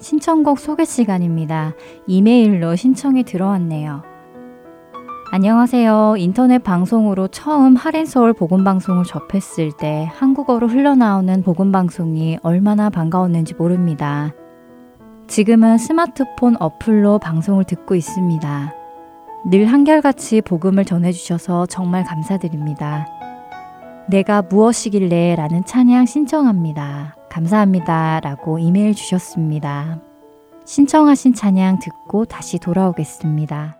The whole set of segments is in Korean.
신청곡 소개 시간입니다. 이메일로 신청이 들어왔네요. 안녕하세요. 인터넷 방송으로 처음 하렌서울 복음방송을 접했을 때 한국어로 흘러나오는 복음방송이 얼마나 반가웠는지 모릅니다. 지금은 스마트폰 어플로 방송을 듣고 있습니다. 늘 한결같이 복음을 전해주셔서 정말 감사드립니다. 내가 무엇이길래 라는 찬양 신청합니다. 감사합니다. 라고 이메일 주셨습니다. 신청하신 찬양 듣고 다시 돌아오겠습니다.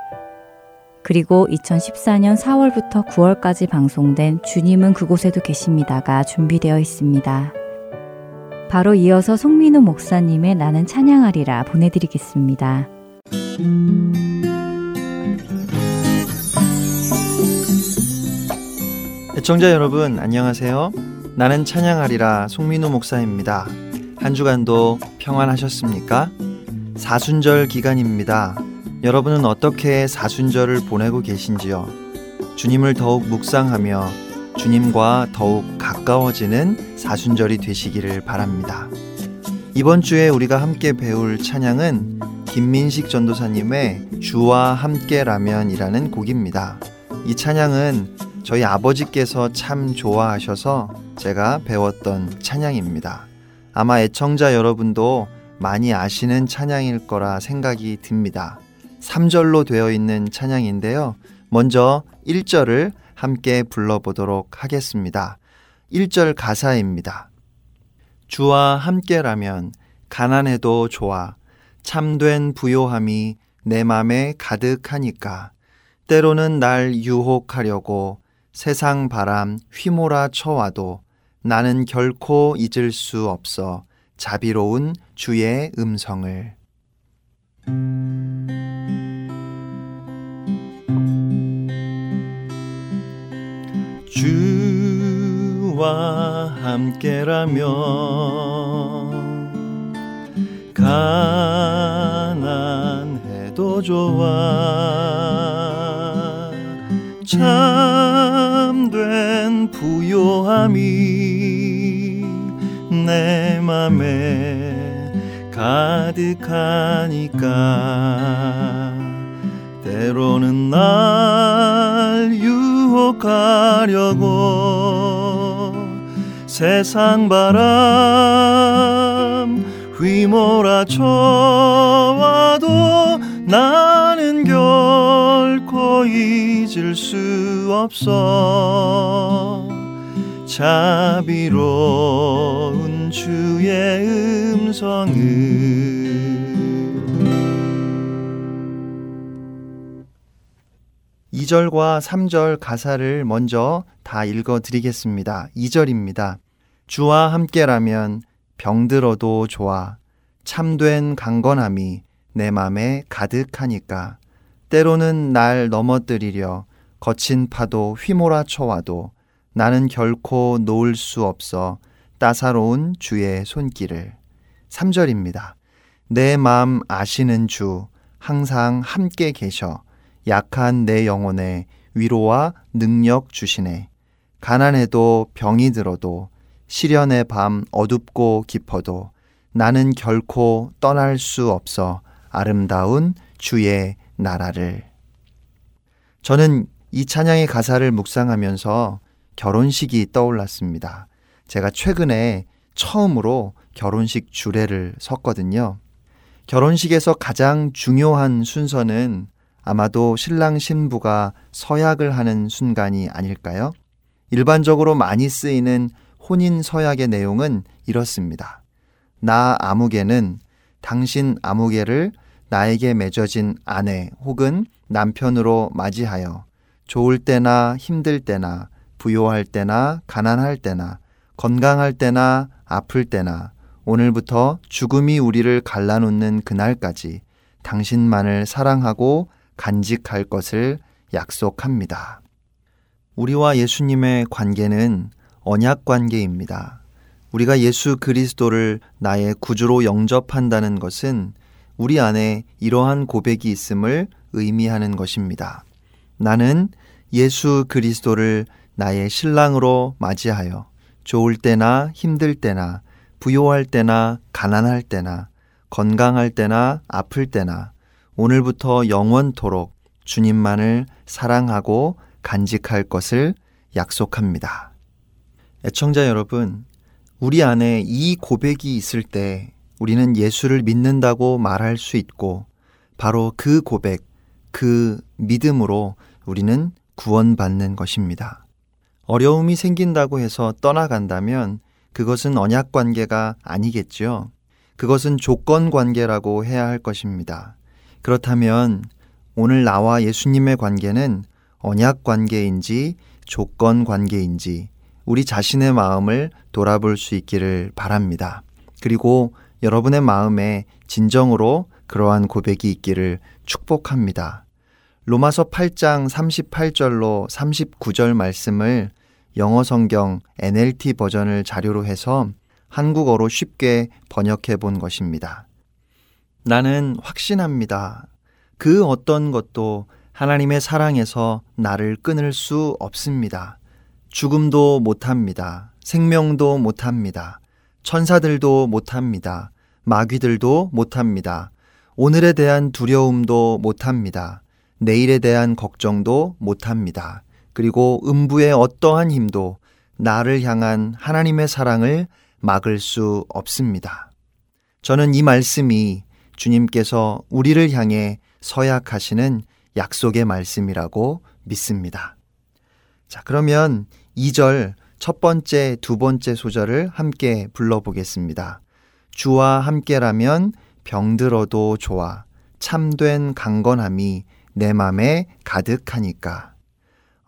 그리고 2014년 4월부터 9월까지 방송된 주님은 그곳에도 계십니다가 준비되어 있습니다. 바로 이어서 송민우 목사님의 나는 찬양하리라 보내드리겠습니다. 애청자 여러분 안녕하세요. 나는 찬양하리라 송민우 목사입니다. 한 주간도 평안하셨습니까? 사순절 기간입니다. 여러분은 어떻게 사순절을 보내고 계신지요? 주님을 더욱 묵상하며 주님과 더욱 가까워지는 사순절이 되시기를 바랍니다. 이번 주에 우리가 함께 배울 찬양은 김민식 전도사님의 주와 함께라면이라는 곡입니다. 이 찬양은 저희 아버지께서 참 좋아하셔서 제가 배웠던 찬양입니다. 아마 애청자 여러분도 많이 아시는 찬양일 거라 생각이 듭니다. 3절로 되어 있는 찬양인데요. 먼저 1절을 함께 불러보도록 하겠습니다. 1절 가사입니다. 주와 함께라면 가난해도 좋아 참된 부요함이 내 맘에 가득하니까 때로는 날 유혹하려고 세상 바람 휘몰아 쳐와도 나는 결코 잊을 수 없어 자비로운 주의 음성을 주와 함께라면 가난해도 좋아. 참된 부요함이 내 맘에 가득하니까 때로는 날 유혹하려고 세상 바람 휘몰아쳐와도 나는 결코 잊을 수 없어 자비로운 주의 음성을 2절과 3절 가사를 먼저 다 읽어 드리겠습니다. 2절입니다. 주와 함께라면 병들어도 좋아. 참된 강건함이 내 맘에 가득하니까. 때로는 날 넘어뜨리려 거친 파도 휘몰아 쳐와도 나는 결코 놓을 수 없어 따사로운 주의 손길을. 3절입니다. 내 마음 아시는 주 항상 함께 계셔. 약한 내 영혼에 위로와 능력 주시네. 가난해도 병이 들어도 시련의 밤 어둡고 깊어도 나는 결코 떠날 수 없어 아름다운 주의 나라를. 저는 이 찬양의 가사를 묵상하면서 결혼식이 떠올랐습니다. 제가 최근에 처음으로 결혼식 주례를 섰거든요. 결혼식에서 가장 중요한 순서는 아마도 신랑 신부가 서약을 하는 순간이 아닐까요? 일반적으로 많이 쓰이는 혼인 서약의 내용은 이렇습니다. 나 아무개는 당신 아무개를 나에게 맺어진 아내 혹은 남편으로 맞이하여 좋을 때나 힘들 때나 부요할 때나 가난할 때나 건강할 때나 아플 때나 오늘부터 죽음이 우리를 갈라놓는 그날까지 당신만을 사랑하고 간직할 것을 약속합니다. 우리와 예수님의 관계는 언약 관계입니다. 우리가 예수 그리스도를 나의 구주로 영접한다는 것은 우리 안에 이러한 고백이 있음을 의미하는 것입니다. 나는 예수 그리스도를 나의 신랑으로 맞이하여 좋을 때나 힘들 때나 부요할 때나 가난할 때나 건강할 때나 아플 때나 오늘부터 영원토록 주님만을 사랑하고 간직할 것을 약속합니다. 애청자 여러분, 우리 안에 이 고백이 있을 때 우리는 예수를 믿는다고 말할 수 있고 바로 그 고백, 그 믿음으로 우리는 구원받는 것입니다. 어려움이 생긴다고 해서 떠나간다면 그것은 언약 관계가 아니겠지요. 그것은 조건 관계라고 해야 할 것입니다. 그렇다면 오늘 나와 예수님의 관계는 언약 관계인지 조건 관계인지 우리 자신의 마음을 돌아볼 수 있기를 바랍니다. 그리고 여러분의 마음에 진정으로 그러한 고백이 있기를 축복합니다. 로마서 8장 38절로 39절 말씀을 영어 성경 NLT 버전을 자료로 해서 한국어로 쉽게 번역해 본 것입니다. 나는 확신합니다. 그 어떤 것도 하나님의 사랑에서 나를 끊을 수 없습니다. 죽음도 못합니다. 생명도 못합니다. 천사들도 못합니다. 마귀들도 못합니다. 오늘에 대한 두려움도 못합니다. 내일에 대한 걱정도 못합니다. 그리고 음부의 어떠한 힘도 나를 향한 하나님의 사랑을 막을 수 없습니다. 저는 이 말씀이 주님께서 우리를 향해 서약하시는 약속의 말씀이라고 믿습니다. 자, 그러면 2절 첫 번째, 두 번째 소절을 함께 불러보겠습니다. 주와 함께라면 병들어도 좋아. 참된 강건함이 내 맘에 가득하니까.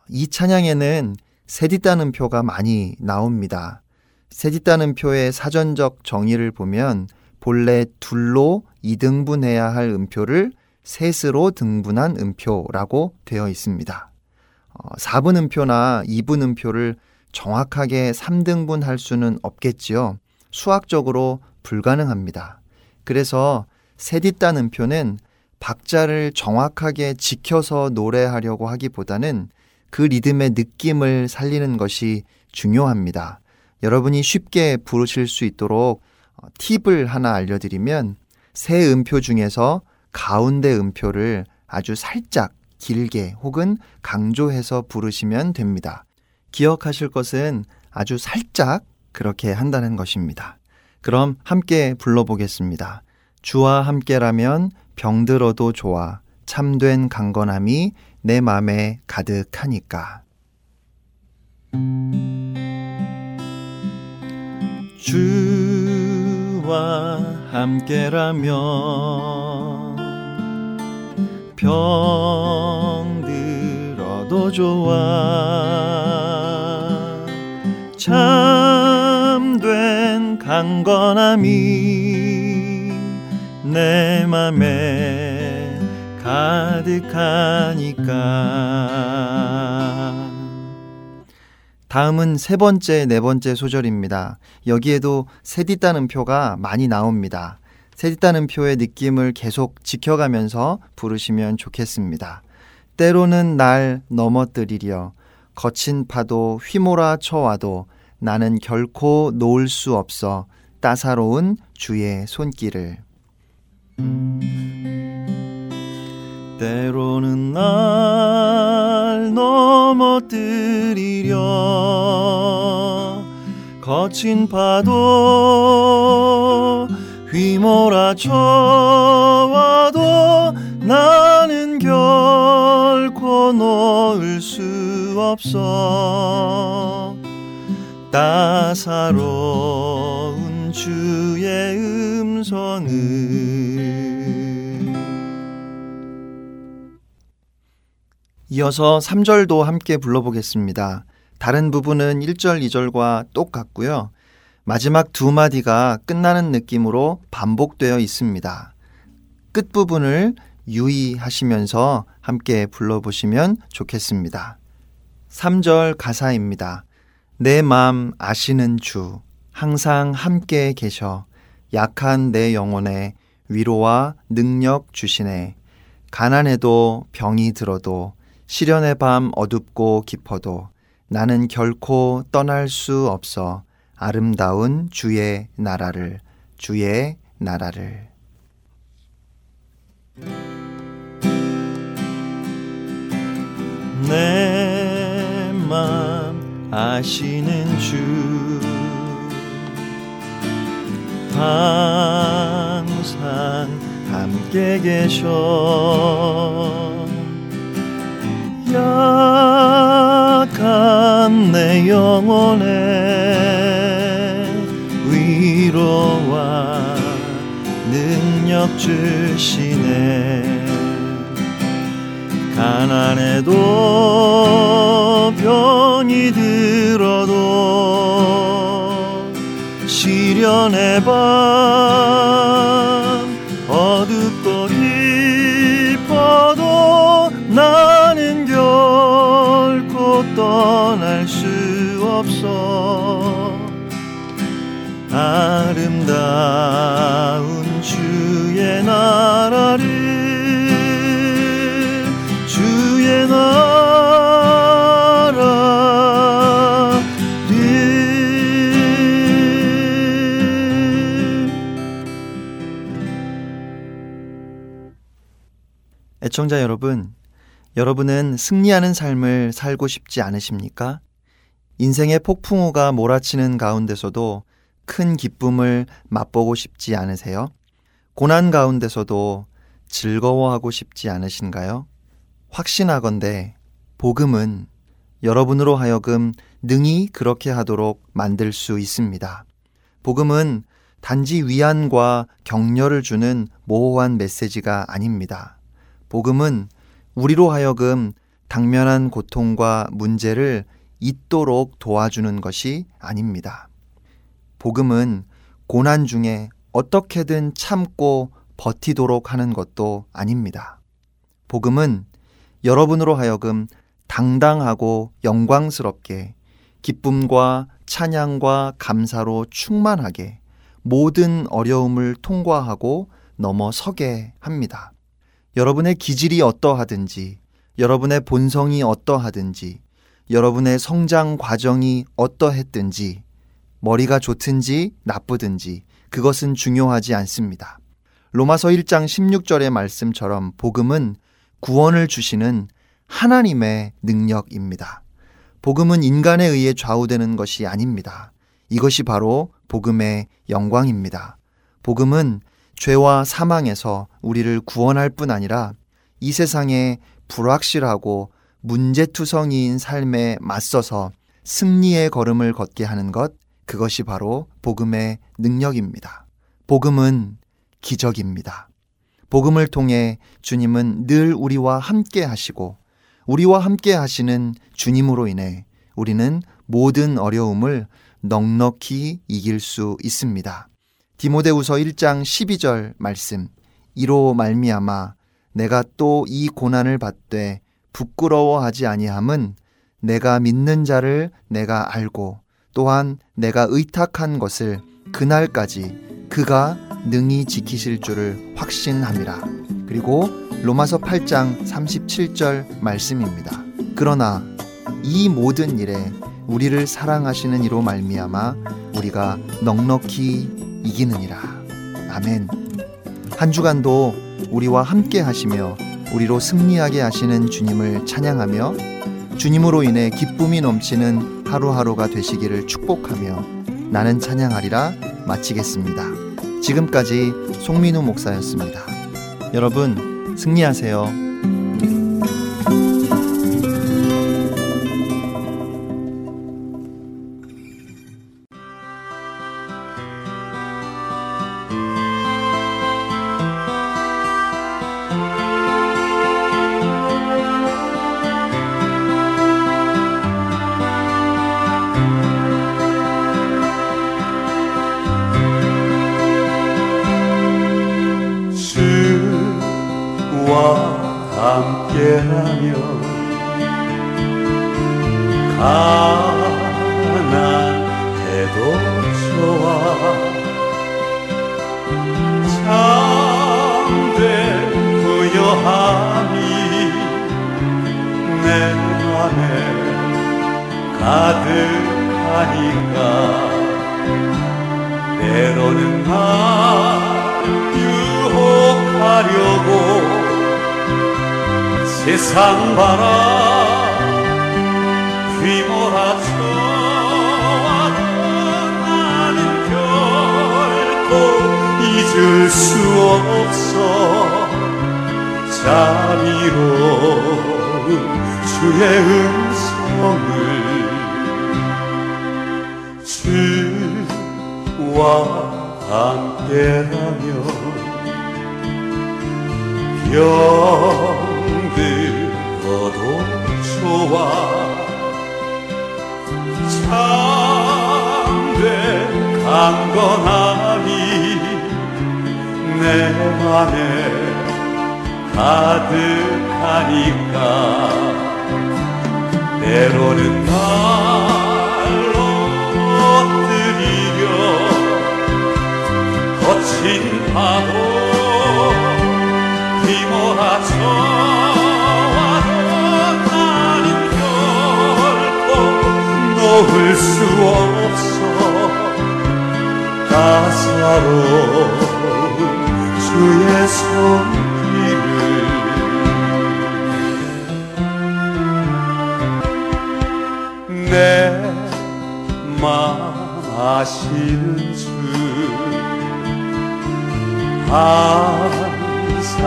이 찬양에는 세디다는 표가 많이 나옵니다. 세디다는 표의 사전적 정의를 보면 본래 둘로 이등분해야 할 음표를 셋으로 등분한 음표라고 되어 있습니다. 4분 어, 음표나 2분 음표를 정확하게 3등분 할 수는 없겠지요. 수학적으로 불가능합니다. 그래서 세디단 음표는 박자를 정확하게 지켜서 노래하려고 하기보다는 그 리듬의 느낌을 살리는 것이 중요합니다. 여러분이 쉽게 부르실 수 있도록 어, 팁을 하나 알려드리면 세 음표 중에서 가운데 음표를 아주 살짝 길게 혹은 강조해서 부르시면 됩니다. 기억하실 것은 아주 살짝 그렇게 한다는 것입니다. 그럼 함께 불러보겠습니다. 주와 함께라면 병들어도 좋아 참된 강건함이 내 맘에 가득하니까. 주와 함께라면 병들어도 좋아. 참된 강건함이 내 맘에 가득하니까 다음은 세 번째, 네 번째 소절입니다. 여기에도 세디다는 표가 많이 나옵니다. 세디다는 표의 느낌을 계속 지켜가면서 부르시면 좋겠습니다. 때로는 날 넘어뜨리려 거친 파도 휘몰아 쳐와도 나는 결코 놓을 수 없어 따사로운 주의 손길을. 때로는 날 넘어뜨리려 거친 파도 휘몰아쳐와도 나는 결코 놓을 수 없어. 따사로운 주의 음성을 이어서 3절도 함께 불러보겠습니다. 다른 부분은 1절, 2절과 똑같고요. 마지막 두 마디가 끝나는 느낌으로 반복되어 있습니다. 끝부분을 유의하시면서 함께 불러보시면 좋겠습니다. 3절 가사입니다. 내 마음 아시는 주, 항상 함께 계셔. 약한 내 영혼에 위로와 능력 주시네. 가난해도 병이 들어도 시련의 밤 어둡고 깊어도 나는 결코 떠날 수 없어 아름다운 주의 나라를 주의 나라를. 내 아시는 주 항상 함께 계셔 약한 내 영혼에 위로와 능력 주시네. 가난해도 병이 들어도 시련의 밤 없어 아름다운 주의 나라를 주의 나라를 애청자 여러분, 여러분은 승리하는 삶을 살고 싶지 않으십니까? 인생의 폭풍우가 몰아치는 가운데서도 큰 기쁨을 맛보고 싶지 않으세요? 고난 가운데서도 즐거워하고 싶지 않으신가요? 확신하건대 복음은 여러분으로 하여금 능히 그렇게 하도록 만들 수 있습니다. 복음은 단지 위안과 격려를 주는 모호한 메시지가 아닙니다. 복음은 우리로 하여금 당면한 고통과 문제를 잊도록 도와주는 것이 아닙니다. 복음은 고난 중에 어떻게든 참고 버티도록 하는 것도 아닙니다. 복음은 여러분으로 하여금 당당하고 영광스럽게 기쁨과 찬양과 감사로 충만하게 모든 어려움을 통과하고 넘어서게 합니다. 여러분의 기질이 어떠하든지, 여러분의 본성이 어떠하든지, 여러분의 성장 과정이 어떠했든지, 머리가 좋든지 나쁘든지, 그것은 중요하지 않습니다. 로마서 1장 16절의 말씀처럼 복음은 구원을 주시는 하나님의 능력입니다. 복음은 인간에 의해 좌우되는 것이 아닙니다. 이것이 바로 복음의 영광입니다. 복음은 죄와 사망에서 우리를 구원할 뿐 아니라 이 세상에 불확실하고 문제투성이인 삶에 맞서서 승리의 걸음을 걷게 하는 것, 그것이 바로 복음의 능력입니다. 복음은 기적입니다. 복음을 통해 주님은 늘 우리와 함께 하시고 우리와 함께 하시는 주님으로 인해 우리는 모든 어려움을 넉넉히 이길 수 있습니다. 디모데후서 1장 12절 말씀 이로 말미암아 내가 또 이 고난을 받되 부끄러워하지 아니함은 내가 믿는 자를 내가 알고 또한 내가 의탁한 것을 그날까지 그가 능히 지키실 줄을 확신함이라. 그리고 로마서 8장 37절 말씀입니다. 그러나 이 모든 일에 우리를 사랑하시는 이로 말미암아 우리가 넉넉히 이기느니라. 아멘. 한 주간도 우리와 함께 하시며 우리로 승리하게 하시는 주님을 찬양하며 주님으로 인해 기쁨이 넘치는 하루하루가 되시기를 축복하며 나는 찬양하리라 마치겠습니다. 지금까지 송민우 목사였습니다. 여러분, 승리하세요. 아득하니까. 때로는 날 유혹하려고 세상 바람 휘몰아쳐왔던 나는 결코 잊을 수 없어. 자비로운 주의 음성을 주와 함께라면 병들어도 좋아 참된 강건함이 내 맘에 가득하니까 때로는 날 거친 파도 휘몰아쳐와도 나는 결코 놓을 수 없어. 따사로운 주의 손길을 내 맘 아시는 항상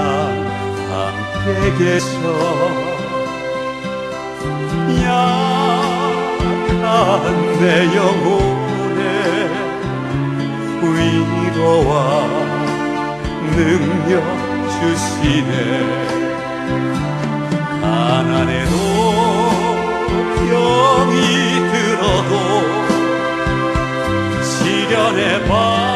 함께 계셔. 약한 내 영혼에 위로와 능력 주시네. 가난해도 병이 들어도 시련의 밤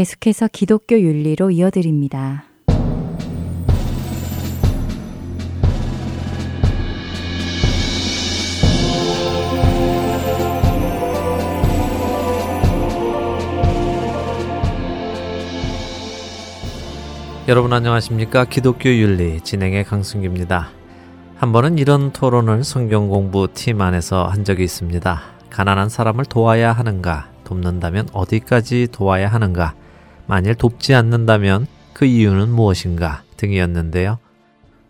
계속해서 기독교 윤리로 이어드립니다. 여러분 안녕하십니까? 기독교 윤리 진행의 강승규입니다. 한 번은 이런 토론을 성경 공부 팀 안에서 한 적이 있습니다. 가난한 사람을 도와야 하는가? 돕는다면 어디까지 도와야 하는가? 만일 돕지 않는다면 그 이유는 무엇인가? 등이었는데요.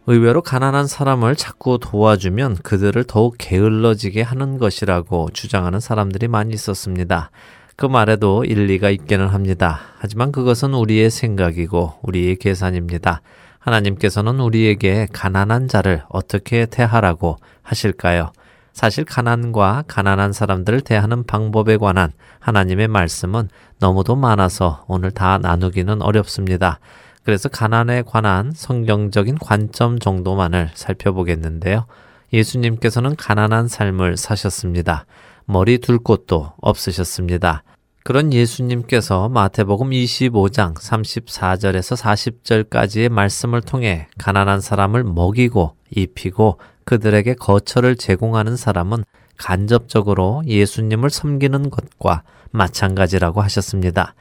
의외로 가난한 사람을 자꾸 도와주면 그들을 더욱 게을러지게 하는 것이라고 주장하는 사람들이 많이 있었습니다. 그 말에도 일리가 있기는 합니다. 하지만 그것은 우리의 생각이고 우리의 계산입니다. 하나님께서는 우리에게 가난한 자를 어떻게 대하라고 하실까요? 사실 가난과 가난한 사람들을 대하는 방법에 관한 하나님의 말씀은 너무도 많아서 오늘 다 나누기는 어렵습니다. 그래서 가난에 관한 성경적인 관점 정도만을 살펴보겠는데요. 예수님께서는 가난한 삶을 사셨습니다. 머리 둘 곳도 없으셨습니다. 그런 예수님께서 마태복음 25장 34절에서 40절까지의 말씀을 통해 가난한 사람을 먹이고 입히고 그들에게 거처를 제공하는 사람은 간접적으로 예수님을 섬기는 것과 마찬가지라고 하셨습니다.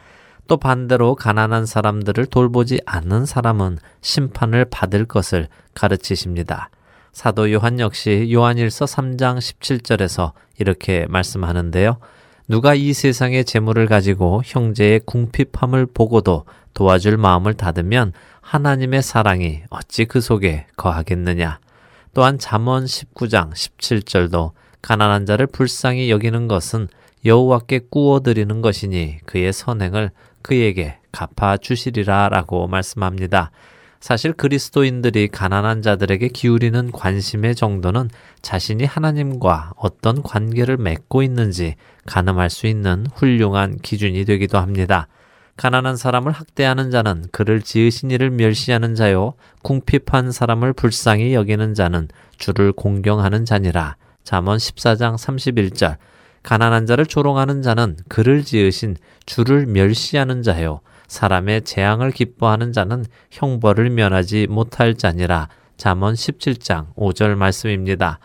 또 반대로 가난한 사람들을 돌보지 않는 사람은 심판을 받을 것을 가르치십니다. 사도 요한 역시 요한일서 3장 17절에서 이렇게 말씀하는데요. 누가 이 세상의 재물을 가지고 형제의 궁핍함을 보고도 도와줄 마음을 닫으면 하나님의 사랑이 어찌 그 속에 거하겠느냐. 또한 잠언 19장 17절도 가난한 자를 불쌍히 여기는 것은 여호와께 꾸어 드리는 것이니 그의 선행을 그에게 갚아 주시리라라고 말씀합니다. 사실 그리스도인들이 가난한 자들에게 기울이는 관심의 정도는 자신이 하나님과 어떤 관계를 맺고 있는지 가늠할 수 있는 훌륭한 기준이 되기도 합니다. 가난한 사람을 학대하는 자는 그를 지으신 이를 멸시하는 자요 궁핍한 사람을 불쌍히 여기는 자는 주를 공경하는 자니라. 잠언 14장 31절 가난한 자를 조롱하는 자는 그를 지으신 주를 멸시하는 자요 사람의 재앙을 기뻐하는 자는 형벌을 면하지 못할 자니라. 잠언 17장 5절 말씀입니다.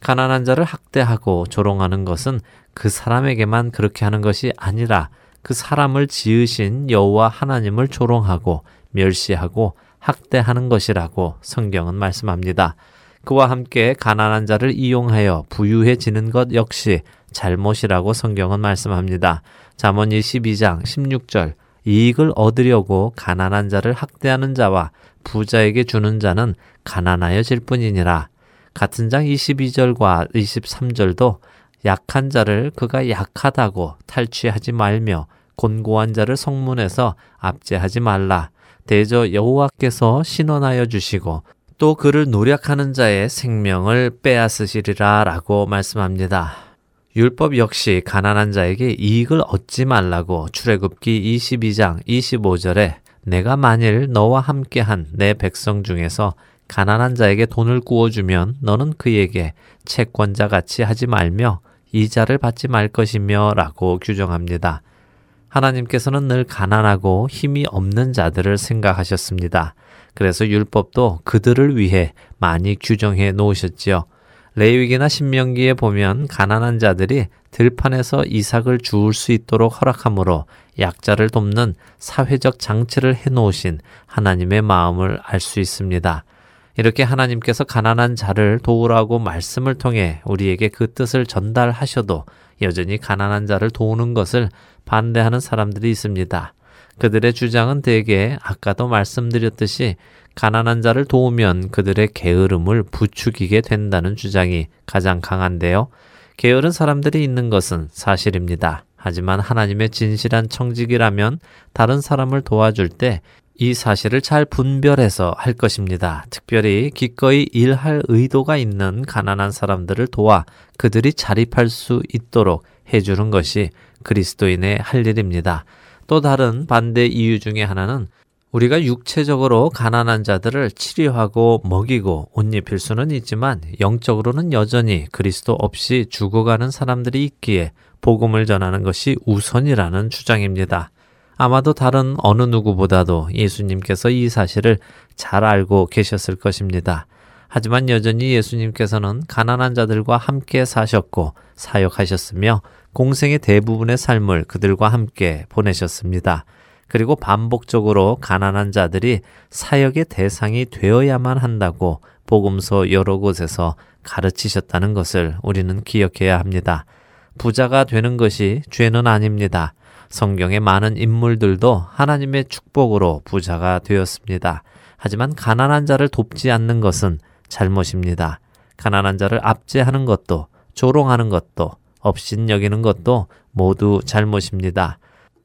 가난한 자를 학대하고 조롱하는 것은 그 사람에게만 그렇게 하는 것이 아니라 그 사람을 지으신 여호와 하나님을 조롱하고 멸시하고 학대하는 것이라고 성경은 말씀합니다. 그와 함께 가난한 자를 이용하여 부유해지는 것 역시 잘못이라고 성경은 말씀합니다. 잠언 22장 16절 이익을 얻으려고 가난한 자를 학대하는 자와 부자에게 주는 자는 가난하여질 뿐이니라. 같은 장 22절과 23절도 약한 자를 그가 약하다고 탈취하지 말며 곤고한 자를 성문에서 압제하지 말라. 대저 여호와께서 신원하여 주시고 또 그를 노력하는 자의 생명을 빼앗으시리라 라고 말씀합니다. 율법 역시 가난한 자에게 이익을 얻지 말라고 출애굽기 22장 25절에 내가 만일 너와 함께한 내 백성 중에서 가난한 자에게 돈을 구워주면 너는 그에게 채권자 같이 하지 말며 이자를 받지 말 것이며 라고 규정합니다. 하나님께서는 늘 가난하고 힘이 없는 자들을 생각하셨습니다. 그래서 율법도 그들을 위해 많이 규정해 놓으셨지요. 레위기나 신명기에 보면 가난한 자들이 들판에서 이삭을 주울 수 있도록 허락하므로 약자를 돕는 사회적 장치를 해 놓으신 하나님의 마음을 알 수 있습니다. 이렇게 하나님께서 가난한 자를 도우라고 말씀을 통해 우리에게 그 뜻을 전달하셔도 여전히 가난한 자를 도우는 것을 반대하는 사람들이 있습니다. 그들의 주장은 대개 아까도 말씀드렸듯이 가난한 자를 도우면 그들의 게으름을 부추기게 된다는 주장이 가장 강한데요. 게으른 사람들이 있는 것은 사실입니다. 하지만 하나님의 진실한 청직이라면 다른 사람을 도와줄 때 이 사실을 잘 분별해서 할 것입니다. 특별히 기꺼이 일할 의도가 있는 가난한 사람들을 도와 그들이 자립할 수 있도록 해주는 것이 그리스도인의 할 일입니다. 또 다른 반대 이유 중에 하나는 우리가 육체적으로 가난한 자들을 치료하고 먹이고 옷 입힐 수는 있지만 영적으로는 여전히 그리스도 없이 죽어가는 사람들이 있기에 복음을 전하는 것이 우선이라는 주장입니다. 아마도 다른 어느 누구보다도 예수님께서 이 사실을 잘 알고 계셨을 것입니다. 하지만 여전히 예수님께서는 가난한 자들과 함께 사셨고 사역하셨으며 공생의 대부분의 삶을 그들과 함께 보내셨습니다. 그리고 반복적으로 가난한 자들이 사역의 대상이 되어야만 한다고 복음서 여러 곳에서 가르치셨다는 것을 우리는 기억해야 합니다. 부자가 되는 것이 죄는 아닙니다. 성경의 많은 인물들도 하나님의 축복으로 부자가 되었습니다. 하지만 가난한 자를 돕지 않는 것은 잘못입니다. 가난한 자를 압제하는 것도 조롱하는 것도 업신 여기는 것도 모두 잘못입니다.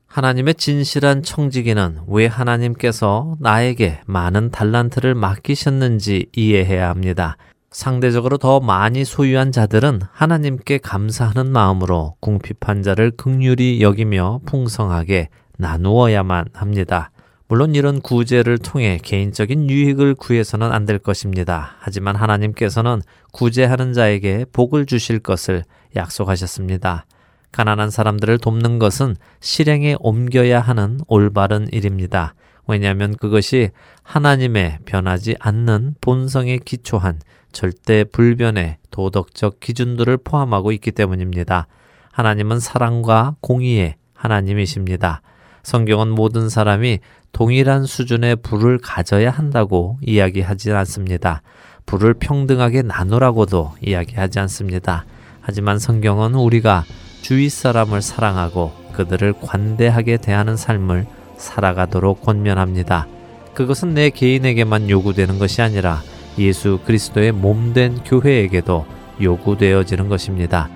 하나님의 진실한 청지기는 왜 하나님께서 나에게 많은 달란트를 맡기셨는지 이해해야 합니다. 상대적으로 더 많이 소유한 자들은 하나님께 감사하는 마음으로 궁핍한 자를 극률이 여기며 풍성하게 나누어야만 합니다. 물론 이런 구제를 통해 개인적인 유익을 구해서는 안 될 것입니다. 하지만 하나님께서는 구제하는 자에게 복을 주실 것을 약속하셨습니다. 가난한 사람들을 돕는 것은 실행에 옮겨야 하는 올바른 일입니다. 왜냐하면 그것이 하나님의 변하지 않는 본성에 기초한 절대 불변의 도덕적 기준들을 포함하고 있기 때문입니다. 하나님은 사랑과 공의의 하나님이십니다. 성경은 모든 사람이 동일한 수준의 부를 가져야 한다고 이야기하지 않습니다. 부를 평등하게 나누라고도 이야기하지 않습니다. 하지만 성경은 우리가 주위 사람을 사랑하고 그들을 관대하게 대하는 삶을 살아가도록 권면합니다. 그것은 내 개인에게만 요구되는 것이 아니라 예수 그리스도의 몸된 교회에게도 요구되어지는 것입니다.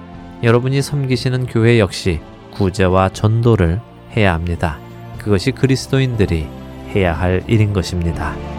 여러분이 섬기시는 교회 역시 구제와 전도를 해야 합니다. 그것이 그리스도인들이 해야 할 일인 것입니다.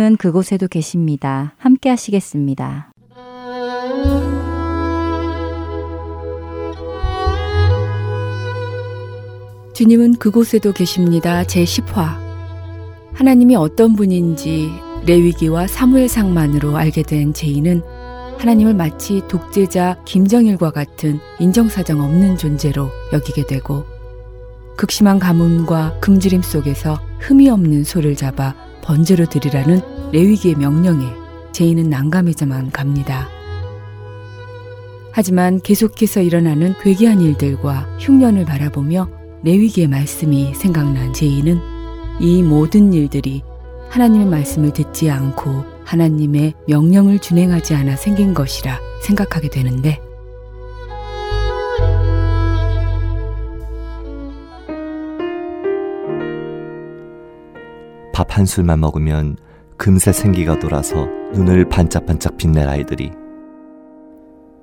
주님은 그곳에도 계십니다. 함께 하시겠습니다. 주님은 그곳에도 계십니다. 제10화. 하나님이 어떤 분인지 레위기와 사무엘상만으로 알게 된 제이는 하나님을 마치 독재자 김정일과 같은 인정사정 없는 존재로 여기게 되고 극심한 가뭄과 금지림 속에서 흠이 없는 소를 잡아 번제로 드리라는 레위기의 명령에 제이는 난감해져만 갑니다. 하지만 계속해서 일어나는 괴기한 일들과 흉년을 바라보며 레위기의 말씀이 생각난 제이는 이 모든 일들이 하나님의 말씀을 듣지 않고 하나님의 명령을 준행하지 않아 생긴 것이라 생각하게 되는데 밥 한 술만 먹으면 금세 생기가 돌아서 눈을 반짝반짝 빛낼 아이들이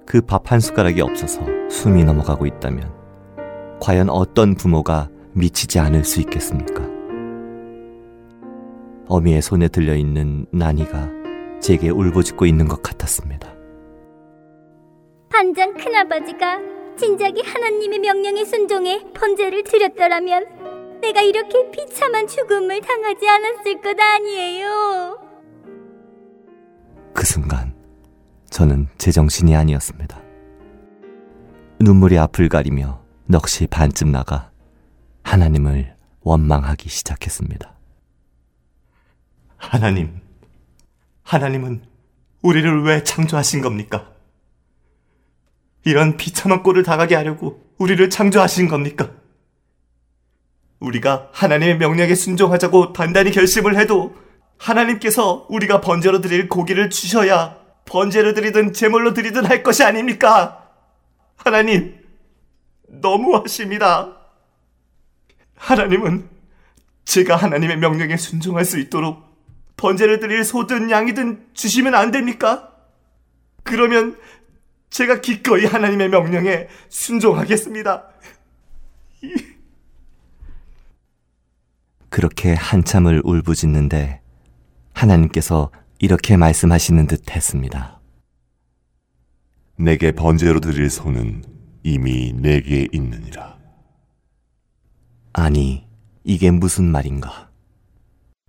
그 밥 한 숟가락이 없어서 숨이 넘어가고 있다면 과연 어떤 부모가 미치지 않을 수 있겠습니까? 어미의 손에 들려있는 나니가 제게 울부짖고 있는 것 같았습니다. 반장 큰아버지가 진작에 하나님의 명령에 순종해 번제를 드렸더라면 내가 이렇게 비참한 죽음을 당하지 않았을 것 아니에요. 그 순간 저는 제정신이 아니었습니다. 눈물이 앞을 가리며 넋이 반쯤 나가 하나님을 원망하기 시작했습니다. 하나님, 하나님은 우리를 왜 창조하신 겁니까? 이런 비참한 꼴을 당하게 하려고 우리를 창조하신 겁니까? 우리가 하나님의 명령에 순종하자고 단단히 결심을 해도 하나님께서 우리가 번제로 드릴 고기를 주셔야 번제로 드리든 제물로 드리든 할 것이 아닙니까? 하나님, 너무하십니다. 하나님은 제가 하나님의 명령에 순종할 수 있도록 번제를 드릴 소든 양이든 주시면 안 됩니까? 그러면 제가 기꺼이 하나님의 명령에 순종하겠습니다. 그렇게 한참을 울부짖는데 하나님께서 이렇게 말씀하시는 듯 했습니다. 내게 번제로 드릴 소는 이미 내게 있느니라. 아니, 이게 무슨 말인가?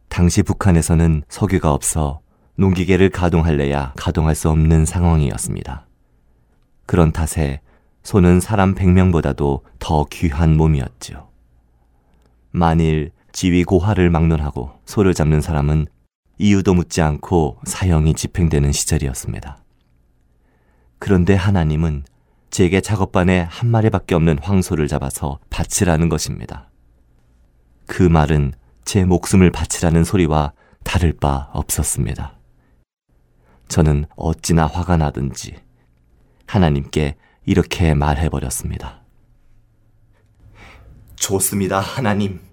당시 북한에서는 석유가 없어 농기계를 가동할래야 가동할 수 없는 상황이었습니다. 그런 탓에 소는 사람 100명보다도 더 귀한 몸이었죠. 만일 지위 고하를 막론하고 소를 잡는 사람은 이유도 묻지 않고 사형이 집행되는 시절이었습니다. 그런데 하나님은 제게 작업반에 한 마리밖에 없는 황소를 잡아서 바치라는 것입니다. 그 말은 제 목숨을 바치라는 소리와 다를 바 없었습니다. 저는 어찌나 화가 나든지 하나님께 이렇게 말해버렸습니다. 좋습니다, 하나님.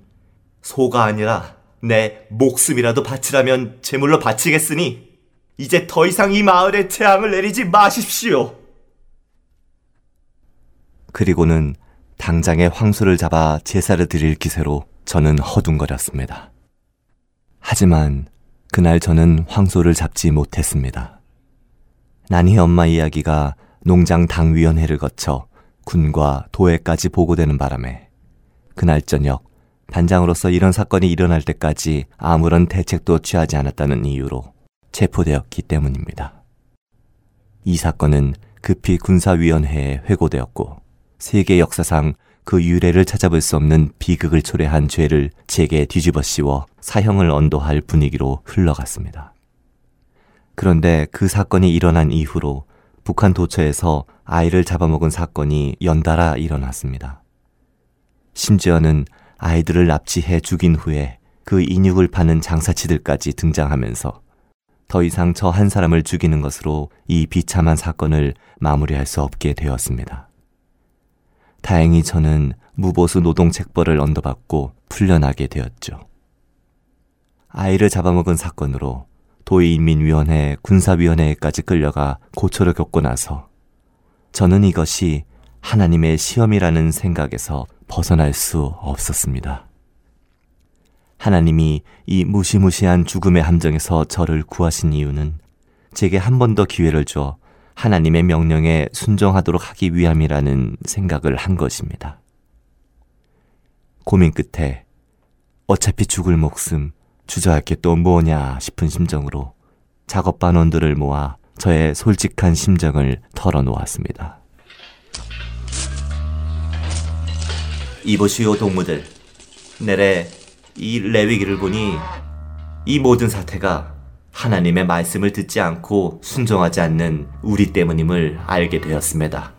소가 아니라 내 목숨이라도 바치라면 제물로 바치겠으니 이제 더 이상 이 마을에 재앙을 내리지 마십시오. 그리고는 당장에 황소를 잡아 제사를 드릴 기세로 저는 허둥거렸습니다. 하지만 그날 저는 황소를 잡지 못했습니다. 난희 엄마 이야기가 농장 당위원회를 거쳐 군과 도에까지 보고되는 바람에 그날 저녁 반장으로서 이런 사건이 일어날 때까지 아무런 대책도 취하지 않았다는 이유로 체포되었기 때문입니다. 이 사건은 급히 군사위원회에 회고되었고 세계 역사상 그 유래를 찾아볼 수 없는 비극을 초래한 죄를 제게 뒤집어 씌워 사형을 언도할 분위기로 흘러갔습니다. 그런데 그 사건이 일어난 이후로 북한 도처에서 아이를 잡아먹은 사건이 연달아 일어났습니다. 심지어는 아이들을 납치해 죽인 후에 그 인육을 파는 장사치들까지 등장하면서 더 이상 저 한 사람을 죽이는 것으로 이 비참한 사건을 마무리할 수 없게 되었습니다. 다행히 저는 무보수 노동 책벌을 언도받고 풀려나게 되었죠. 아이를 잡아먹은 사건으로 도의인민위원회 군사위원회까지 끌려가 고초를 겪고 나서 저는 이것이 하나님의 시험이라는 생각에서 벗어날 수 없었습니다. 하나님이 이 무시무시한 죽음의 함정에서 저를 구하신 이유는 제게 한 번 더 기회를 줘 하나님의 명령에 순종하도록 하기 위함이라는 생각을 한 것입니다. 고민 끝에 어차피 죽을 목숨 주저할 게 또 뭐냐 싶은 심정으로 작업 반원들을 모아 저의 솔직한 심정을 털어놓았습니다. 이보시오 동무들. 내래 이 레위기를 보니 이 모든 사태가 하나님의 말씀을 듣지 않고 순종하지 않는 우리 때문임을 알게 되었습니다.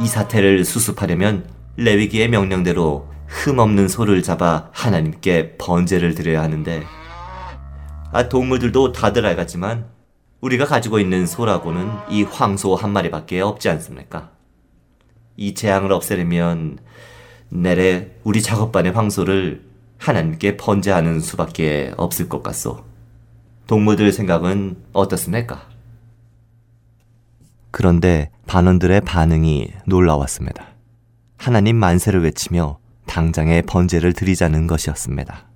이 사태를 수습하려면 레위기의 명령대로 흠없는 소를 잡아 하나님께 번제를 드려야 하는데 아, 동물들도 다들 알겠지만 우리가 가지고 있는 소라고는 이 황소 한 마리밖에 없지 않습니까? 이 재앙을 없애려면 내래 우리 작업반의 황소를 하나님께 번제하는 수밖에 없을 것 같소. 동무들 생각은 어떻습니까? 그런데 반원들의 반응이 놀라웠습니다. 하나님 만세를 외치며 당장에 번제를 드리자는 것이었습니다.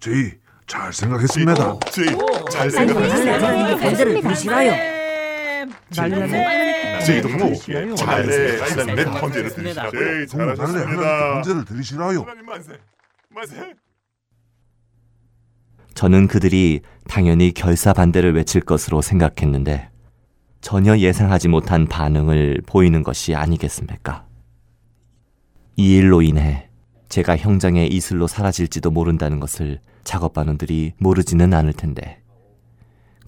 저희 잘 생각했습니다. 저희 잘 생각했습니다. 번제를 드리시라요. 동무 잘해 하나님의 번제를 드리시라고. 저희 동무 잘해 하나님께 번제를 드리시라요. 만세 만세. 저는 그들이 당연히 결사 반대를 외칠 것으로 생각했는데 전혀 예상하지 못한 반응을 보이는 것이 아니겠습니까? 이 일로 인해 제가 형장의 이슬로 사라질지도 모른다는 것을 작업반원들이 모르지는 않을 텐데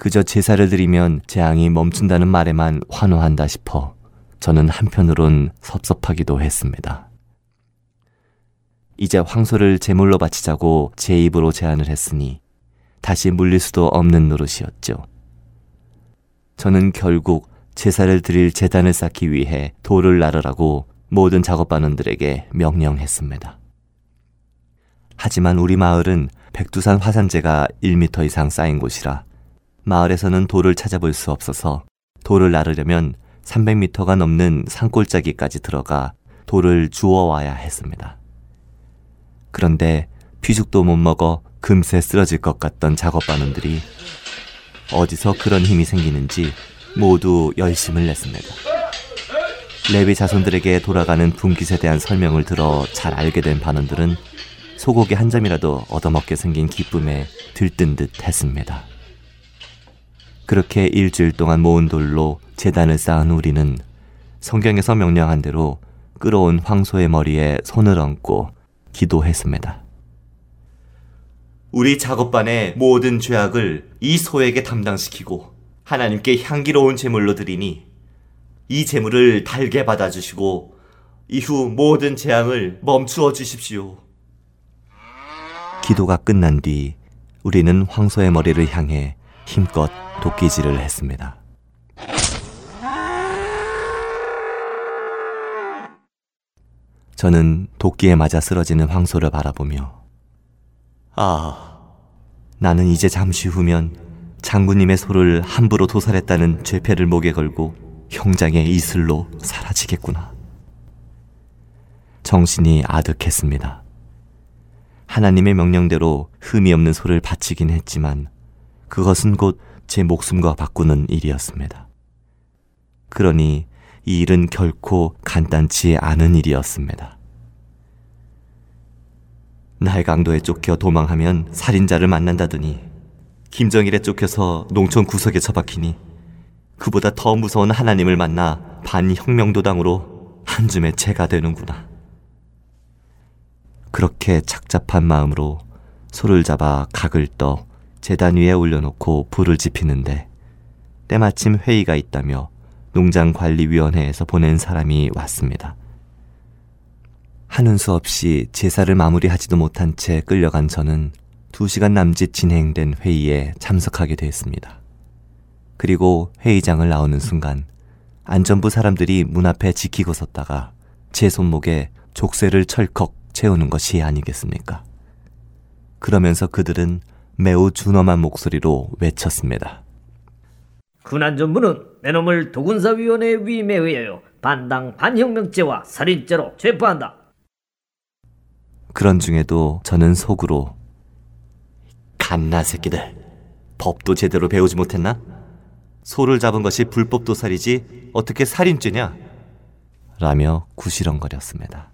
그저 제사를 드리면 재앙이 멈춘다는 말에만 환호한다 싶어 저는 한편으론 섭섭하기도 했습니다. 이제 황소를 제물로 바치자고 제 입으로 제안을 했으니 다시 물릴 수도 없는 노릇이었죠. 저는 결국 제사를 드릴 재단을 쌓기 위해 돌을 나르라고 모든 작업반원들에게 명령했습니다. 하지만 우리 마을은 백두산 화산재가 1m 이상 쌓인 곳이라 마을에서는 돌을 찾아볼 수 없어서 돌을 나르려면 300m가 넘는 산골짜기까지 들어가 돌을 주워와야 했습니다. 그런데 피죽도 못 먹어 금세 쓰러질 것 같던 작업반원들이 어디서 그런 힘이 생기는지 모두 열심을 냈습니다. 레위 자손들에게 돌아가는 분깃에 대한 설명을 들어 잘 알게 된 반원들은 소고기 한 점이라도 얻어먹게 생긴 기쁨에 들뜬 듯 했습니다. 그렇게 일주일 동안 모은 돌로 재단을 쌓은 우리는 성경에서 명령한 대로 끌어온 황소의 머리에 손을 얹고 기도했습니다. 우리 작업반의 모든 죄악을 이 소에게 담당시키고 하나님께 향기로운 제물로 드리니 이 제물을 달게 받아주시고 이후 모든 재앙을 멈추어 주십시오. 기도가 끝난 뒤 우리는 황소의 머리를 향해 힘껏 도끼질을 했습니다. 저는 도끼에 맞아 쓰러지는 황소를 바라보며 아, 나는 이제 잠시 후면 장군님의 소를 함부로 도살했다는 죄패를 목에 걸고 형장의 이슬로 사라지겠구나. 정신이 아득했습니다. 하나님의 명령대로 흠이 없는 소를 바치긴 했지만 그것은 곧 제 목숨과 바꾸는 일이었습니다. 그러니 이 일은 결코 간단치 않은 일이었습니다. 날강도에 쫓겨 도망하면 살인자를 만난다더니 김정일에 쫓겨서 농촌 구석에 처박히니 그보다 더 무서운 하나님을 만나 반혁명도당으로 한 줌의 채가 되는구나. 그렇게 착잡한 마음으로 소를 잡아 각을 떠 재단 위에 올려놓고 불을 지피는데 때마침 회의가 있다며 농장관리위원회에서 보낸 사람이 왔습니다. 하는 수 없이 제사를 마무리하지도 못한 채 끌려간 저는 두 시간 남짓 진행된 회의에 참석하게 됐습니다. 그리고 회의장을 나오는 순간 안전부 사람들이 문 앞에 지키고 섰다가 제 손목에 족쇄를 철컥 채우는 것이 아니겠습니까? 그러면서 그들은 매우 준엄한 목소리로 외쳤습니다. 군안전부는 내놈을 도군사위원회 위임에 의하여 반당 반혁명죄와 살인죄로 체포한다. 그런 중에도 저는 속으로 갓나 새끼들 법도 제대로 배우지 못했나? 소를 잡은 것이 불법 도살이지 어떻게 살인죄냐? 라며 구시렁거렸습니다.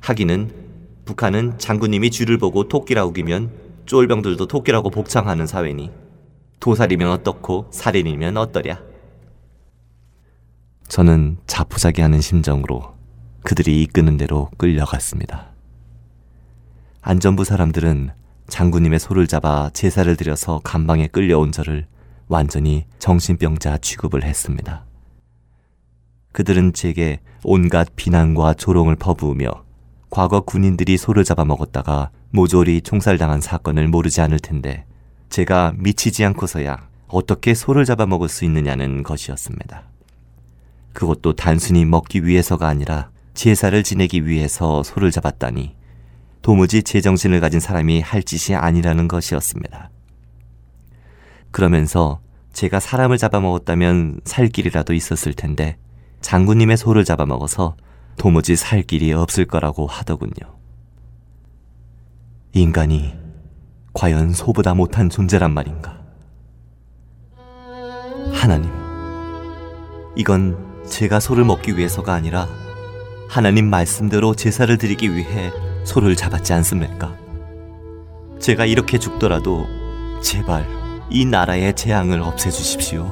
하기는 북한은 장군님이 쥐를 보고 토끼라 우기면 쫄병들도 토끼라고 복창하는 사회니 도살이면 어떻고 살인이면 어떠랴. 저는 자포자기하는 심정으로 그들이 이끄는 대로 끌려갔습니다. 안전부 사람들은 장군님의 소를 잡아 제사를 드려서 감방에 끌려온 저를 완전히 정신병자 취급을 했습니다. 그들은 제게 온갖 비난과 조롱을 퍼부으며 과거 군인들이 소를 잡아먹었다가 모조리 총살당한 사건을 모르지 않을 텐데 제가 미치지 않고서야 어떻게 소를 잡아먹을 수 있느냐는 것이었습니다. 그것도 단순히 먹기 위해서가 아니라 제사를 지내기 위해서 소를 잡았다니 도무지 제정신을 가진 사람이 할 짓이 아니라는 것이었습니다. 그러면서 제가 사람을 잡아먹었다면 살 길이라도 있었을 텐데 장군님의 소를 잡아먹어서 도무지 살 길이 없을 거라고 하더군요. 인간이 과연 소보다 못한 존재란 말인가? 하나님, 이건 제가 소를 먹기 위해서가 아니라 하나님 말씀대로 제사를 드리기 위해 소를 잡았지 않습니까? 제가 이렇게 죽더라도 제발 이 나라의 재앙을 없애주십시오.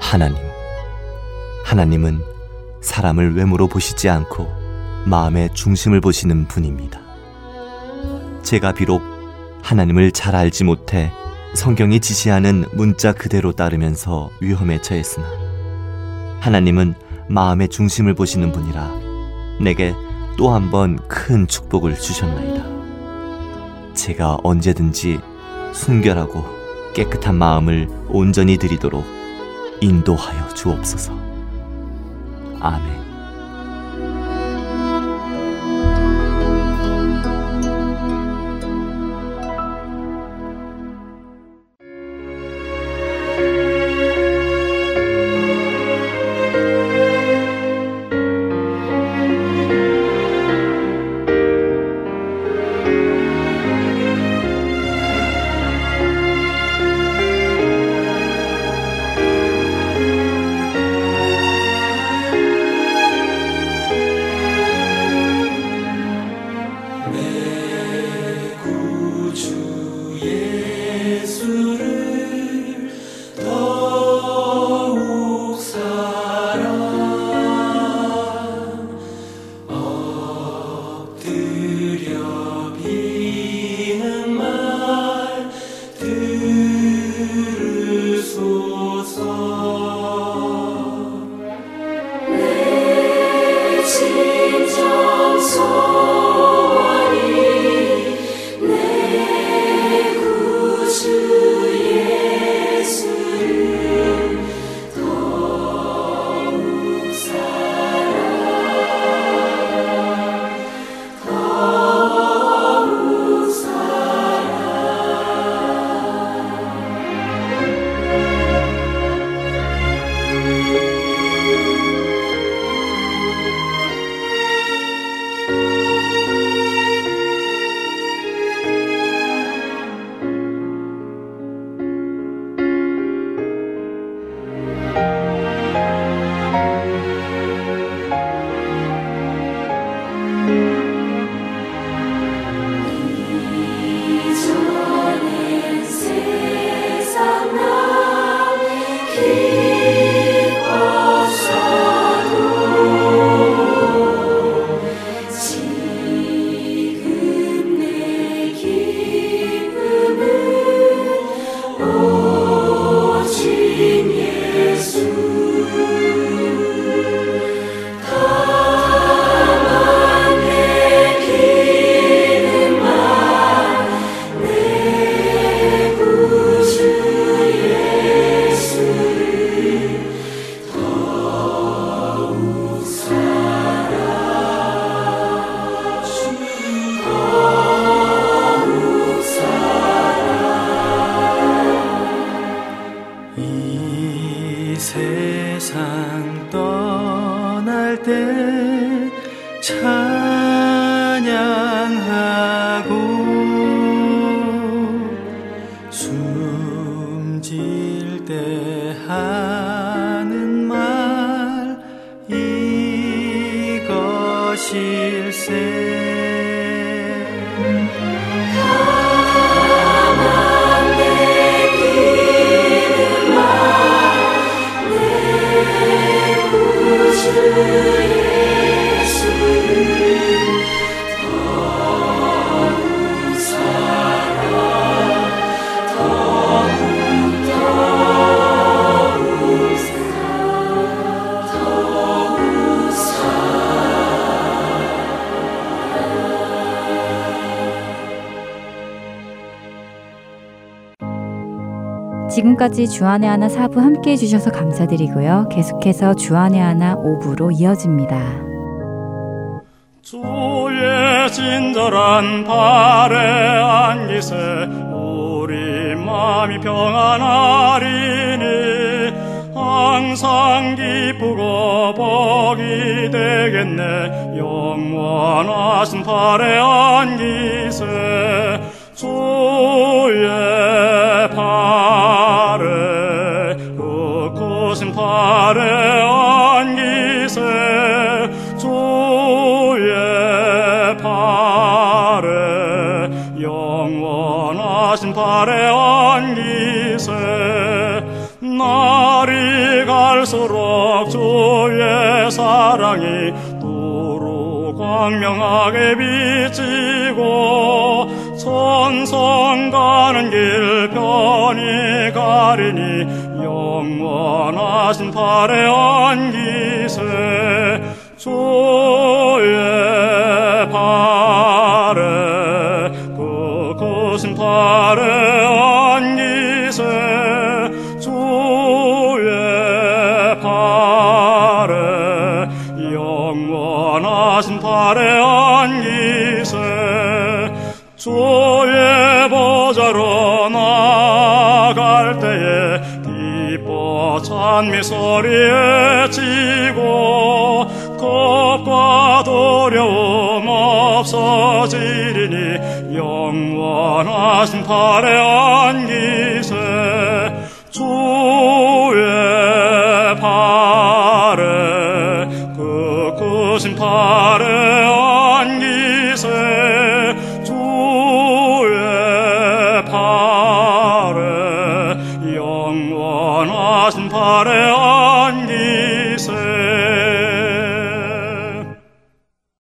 하나님, 하나님은 사람을 외모로 보시지 않고 마음의 중심을 보시는 분입니다. 제가 비록 하나님을 잘 알지 못해 성경이 지시하는 문자 그대로 따르면서 위험에 처했으나 하나님은 마음의 중심을 보시는 분이라 내게 또 한 번 큰 축복을 주셨나이다. 제가 언제든지 순결하고 깨끗한 마음을 온전히 드리도록 인도하여 주옵소서. 아멘. 지금까지 주안의 하나 사부 함께 해주셔서 감사드리고요. 계속해서 주안의 하나 5부로 이어집니다. 주의 친절한 발에 안기세 우리 마음이 평안하리니 항상 기쁘고 복이 되겠네 영원하신 발에 안기